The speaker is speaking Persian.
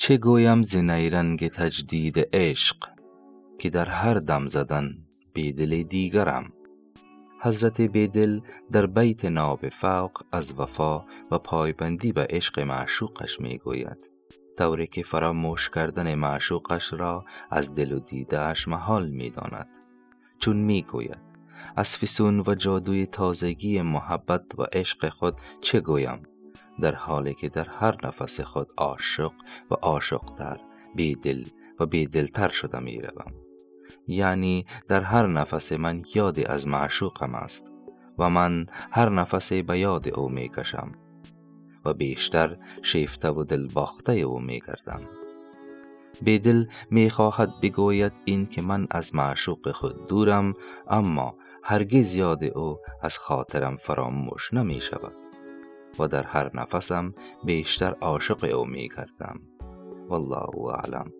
چه گویم ز نیرنگ تجدید عشق که در هر دم زدن بیدل دیگرم؟ حضرت بیدل در بیت ناب فوق از وفا و پایبندی به عشق معشوقش می گوید طوری که فراموش کردن معشوقش را از دل و دیدهش محال می داند چون می گوید از فسون و جادوی تازگی محبت و عشق خود چه گویم؟ در حالی که در هر نفس خود عاشق و عاشقتر بیدل و بیدلتر شده می روم. یعنی در هر نفس من یادی از معشوقم است و من هر نفس به یاد او می کشم و بیشتر شیفته و دل باخته او می گردم بیدل می خواهد بگوید این که من از معشوق خود دورم اما هرگز یاد او از خاطرم فراموش نمی شود و در هر نفسم بیشتر عاشق او می کردم والله اعلم.